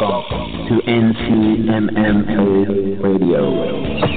Welcome to NCMMA Radio.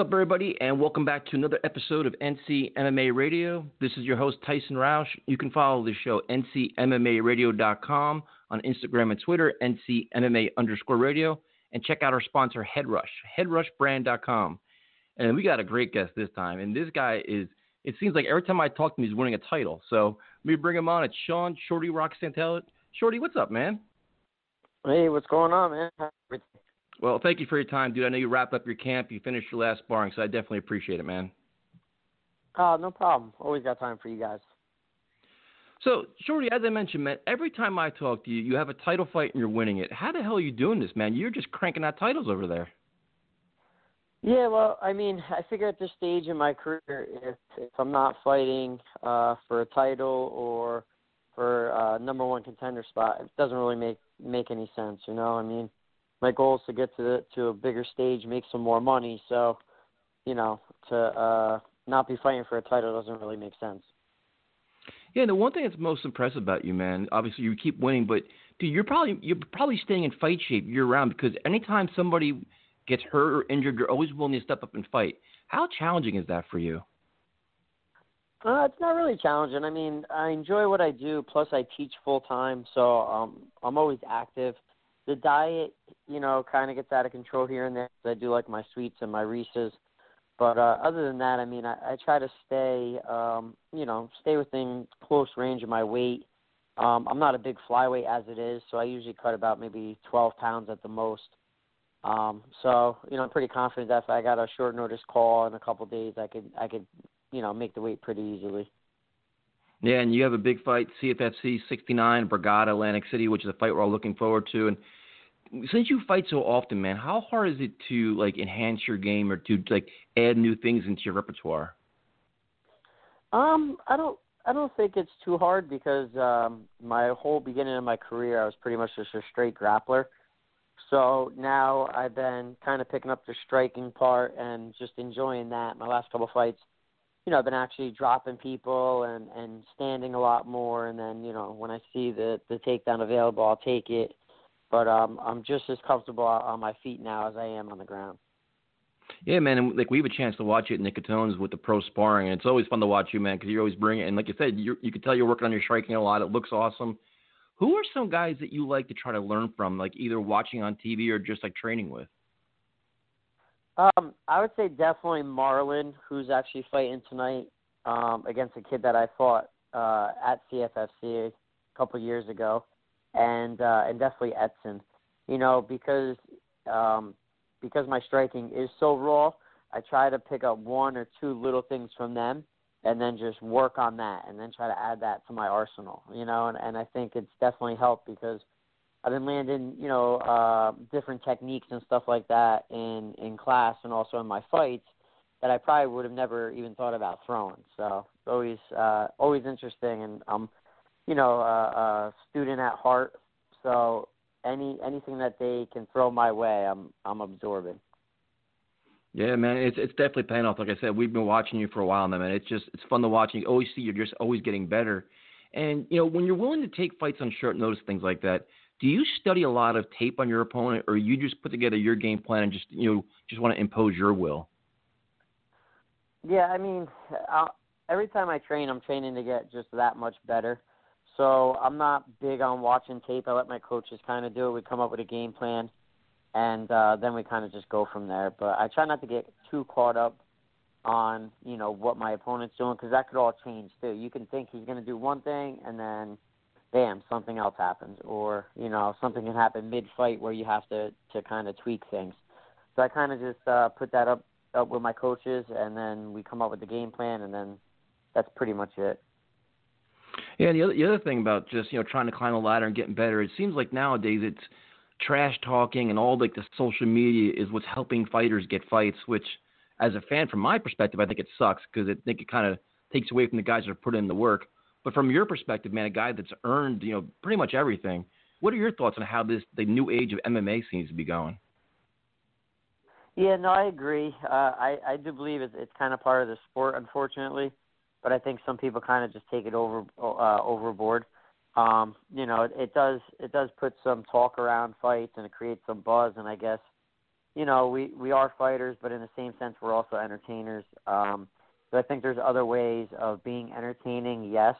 Up, everybody, and welcome back to another episode of NC MMA Radio. This is your host, Tyson Roush. You can follow the show, ncmmaradio.com, on Instagram and Twitter, ncmma underscore radio, and check out our sponsor, Headrush, headrushbrand.com. And we got a great guest this time, and this guy is, it seems like every time I talk to him, he's winning a title. So let me bring him on. It's Sean Shorty Rock. Shorty, what's up, man? Hey, what's going on, man? Well, thank you for your time, dude. I know you wrapped up your camp, you finished your last sparring, so I definitely appreciate it, man. Oh, no problem. Always got time for you guys. So, Shorty, as I mentioned, man, every time I talk to you, you have a title fight and you're winning it. How the hell are you doing this, man? You're just cranking out titles over there. Yeah, well, I mean, I figure at this stage in my career, if if I'm not fighting uh, for a title or for a uh, number one contender spot, it doesn't really make make any sense. You know, I mean, my goal is to get to the, to a bigger stage, make some more money. So, you know, to uh, not be fighting for a title doesn't really make sense. Yeah, the one thing that's most impressive about you, man, obviously you keep winning, but dude, you're probably you're probably staying in fight shape year round because anytime somebody gets hurt or injured, you're always willing to step up and fight. How challenging is that for you? Uh, it's not really challenging. I mean, I enjoy what I do. Plus, I teach full time, so um, I'm always active the diet, you know, kind of gets out of control here and there. I do like my sweets and my Reese's, but uh, other than that, I mean, I, I try to stay, um, you know, stay within close range of my weight. Um, I'm not a big flyweight as it is, so I usually cut about maybe 12 pounds at the most. Um, so you know, I'm pretty confident that if I got a short notice call in a couple of days, I could I could you know make the weight pretty easily. Yeah, and you have a big fight, CFFC 69, Brigada, Atlantic City, which is a fight we're all looking forward to. And since you fight so often, man, how hard is it to like enhance your game or to like add new things into your repertoire? Um, I don't I don't think it's too hard because um my whole beginning of my career I was pretty much just a straight grappler. So now I've been kind of picking up the striking part and just enjoying that. My last couple fights, you know, I've been actually dropping people and and standing a lot more and then, you know, when I see the the takedown available, I'll take it but um, I'm just as comfortable on my feet now as I am on the ground. Yeah, man, and like we have a chance to watch it in Nick Catone's with the pro sparring, and it's always fun to watch you, man, because you always bring it. And like you said, you you can tell you're working on your striking a lot. It looks awesome. Who are some guys that you like to try to learn from, like either watching on TV or just like training with? Um, I would say definitely Marlon, who's actually fighting tonight um, against a kid that I fought uh, at CFFC a couple years ago and uh, and definitely Edson. You know, because um, because my striking is so raw, I try to pick up one or two little things from them, and then just work on that, and then try to add that to my arsenal. You know, and and I think it's definitely helped because I've been landing, you know, uh, different techniques and stuff like that in in class and also in my fights that I probably would have never even thought about throwing. So always uh, always interesting, and I'm you know, a, a student at heart. So any anything that they can throw my way, I'm I'm absorbing. Yeah, man, it's it's definitely paying off. Like I said, we've been watching you for a while now, man. It's just it's fun to watch. You always see you're just always getting better. And you know, when you're willing to take fights on short notice, things like that, do you study a lot of tape on your opponent, or you just put together your game plan and just you know just want to impose your will? Yeah, I mean, I'll, every time I train, I'm training to get just that much better. So I'm not big on watching tape. I let my coaches kind of do it. We come up with a game plan, and uh, then we kind of just go from there. But I try not to get too caught up on you know what my opponent's doing because that could all change too. You can think he's going to do one thing, and then bam, something else happens, or you know something can happen mid-fight where you have to to kind of tweak things. So I kind of just uh, put that up up with my coaches, and then we come up with the game plan, and then that's pretty much it. Yeah, the other the other thing about just you know trying to climb a ladder and getting better, it seems like nowadays it's trash talking and all like the social media is what's helping fighters get fights. Which, as a fan, from my perspective, I think it sucks because I think it kind of takes away from the guys that are putting in the work. But from your perspective, man, a guy that's earned you know pretty much everything. What are your thoughts on how this the new age of MMA seems to be going? Yeah, no, I agree. Uh, I I do believe it's it's kind of part of the sport, unfortunately, but I think some people kind of just take it over uh, overboard. Um, you know, it, it does it does put some talk around fights and it creates some buzz, and I guess you know we we are fighters, but in the same sense we're also entertainers. Um, so I think there's other ways of being entertaining. Yes,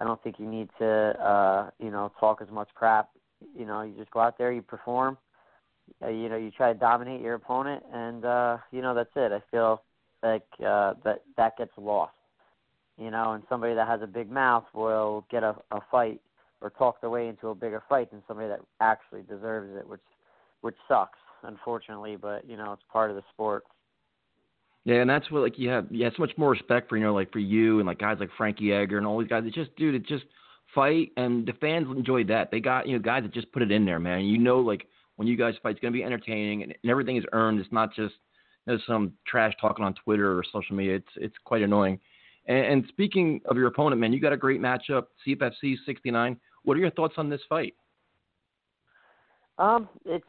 I don't think you need to uh, you know talk as much crap. You know, you just go out there, you perform uh, you know you try to dominate your opponent, and uh, you know that's it. I feel like uh, that that gets lost. You know, and somebody that has a big mouth will get a, a fight or talk their way into a bigger fight than somebody that actually deserves it, which which sucks, unfortunately. But you know, it's part of the sport. Yeah, and that's what like you have you have so much more respect for you know like for you and like guys like Frankie Edgar and all these guys. It's just dude, it just fight and the fans enjoy that. They got you know guys that just put it in there, man. You know like when you guys fight. It's to be entertaining, and, and everything is earned. It's not just you know, some trash talking on Twitter or social media. It's it's quite annoying. And, and speaking of your opponent, man, you got a great matchup, CFFC 69. What are your thoughts on this fight? Um, it's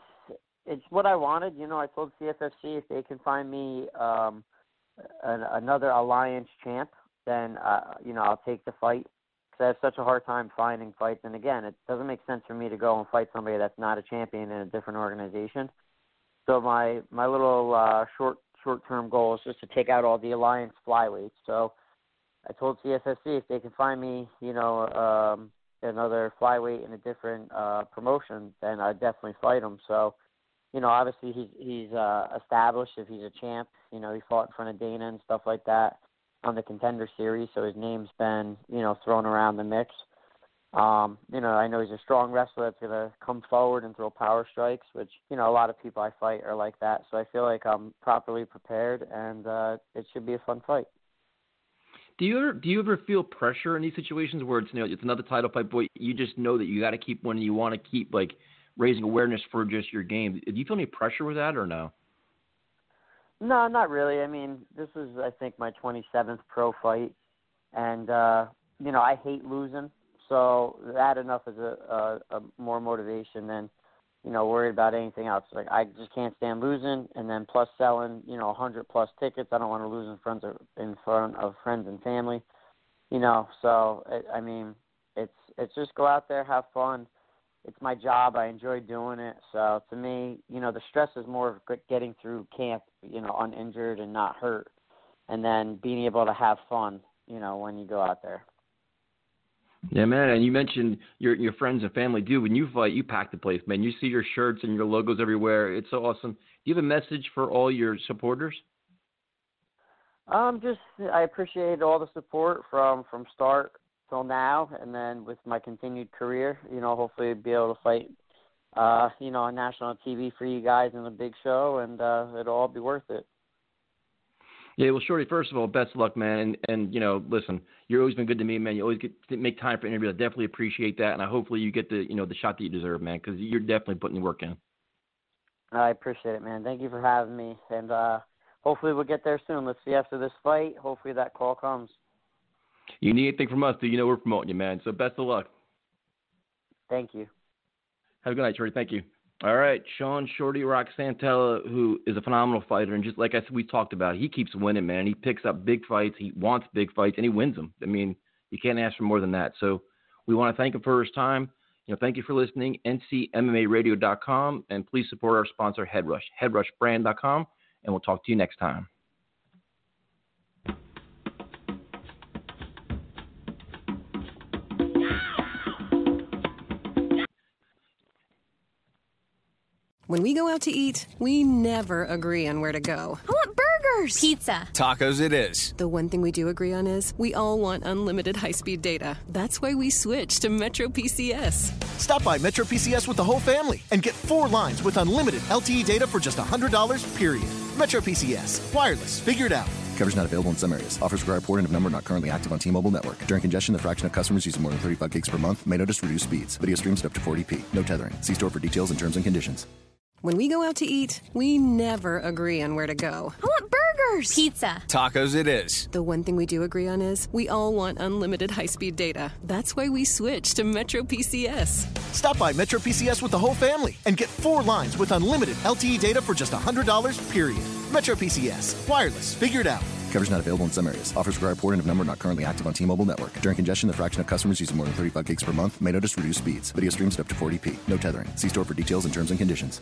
it's what I wanted. You know, I told CFFC if they can find me um, an, another alliance champ, then uh, you know I'll take the fight because I have such a hard time finding fights. And again, it doesn't make sense for me to go and fight somebody that's not a champion in a different organization. So my my little uh, short short term goal is just to take out all the alliance flyweights. So I told CFFC if they can find me, you know, um, another flyweight in a different uh, promotion, then I'd definitely fight him. So, you know, obviously he's he's uh, established if he's a champ. You know, he fought in front of Dana and stuff like that on the contender series, so his name's been you know thrown around the mix. Um, you know, I know he's a strong wrestler that's gonna come forward and throw power strikes, which you know a lot of people I fight are like that. So I feel like I'm properly prepared, and uh, it should be a fun fight. Do you ever do you ever feel pressure in these situations where it's you know it's another title fight, but you just know that you got to keep winning, you want to keep like raising awareness for just your game. Do you feel any pressure with that or no? No, not really. I mean, this is I think my 27th pro fight, and uh, you know I hate losing, so that enough is a, a, a more motivation than you know worried about anything else. Like I just can't stand losing, and then plus selling you know 100 plus tickets. I don't want to lose in front of in front of friends and family, you know. So it, I mean, it's it's just go out there, have fun it's my job. I enjoy doing it. So to me, you know, the stress is more of getting through camp, you know, uninjured and not hurt, and then being able to have fun, you know, when you go out there. Yeah, man. And you mentioned your your friends and family. Dude, when you fight, you pack the place, man. You see your shirts and your logos everywhere. It's so awesome. Do you have a message for all your supporters? Um, just I appreciate all the support from from start till now, and then with my continued career, you know, hopefully be able to fight, uh, you know, on national TV for you guys in a big show, and uh, it'll all be worth it. Yeah, well, Shorty, first of all, best of luck, man. And, and you know, listen, you've always been good to me, man. You always get to make time for interviews. I definitely appreciate that, and I hopefully you get the you know the shot that you deserve, man, because you're definitely putting the work in. I appreciate it, man. Thank you for having me, and uh, hopefully we'll get there soon. Let's see after this fight. Hopefully that call comes. You need anything from us, do you know we're promoting you, man. So best of luck. Thank you. Have a good night, Shorty. Thank you. All right, Sean Shorty Rock Santella, who is a phenomenal fighter, and just like I said, we talked about, he keeps winning, man. He picks up big fights, he wants big fights, and he wins them. I mean, you can't ask for more than that. So we want to thank him for his time. You know, thank you for listening. NCMMARadio.com, and please support our sponsor, Headrush, HeadrushBrand.com, and we'll talk to you next time. When we go out to eat, we never agree on where to go. I want burgers, pizza, tacos. It is. The one thing we do agree on is we all want unlimited high speed data. That's why we switched to Metro PCS. Stop by Metro PCS with the whole family and get four lines with unlimited LTE data for just $100, period. Metro PCS. Wireless. Figured out. Coverage not available in some areas. Offers require porting of number not currently active on T-Mobile network. During congestion, the fraction of customers using more than 35 gigs per month may notice reduced speeds. Video streams up to 40p. No tethering. See store for details and terms and conditions. When we go out to eat, we never agree on where to go. I want burgers burgers. Pizza. Tacos it is. The one thing we do agree on is we all want unlimited high speed data. That's why we switched to Metro PCS. Stop by Metro PCS with the whole family and get four lines with unlimited LTE data for just $100, period. Metro PCS. Wireless. Figured out. Coverage not available in some areas. Offers require port of number not currently active on T-Mobile network. During congestion, the fraction of customers using more than 35 gigs per month may notice reduced speeds. Video streams at up to 40p. No tethering. See store for details and terms and conditions.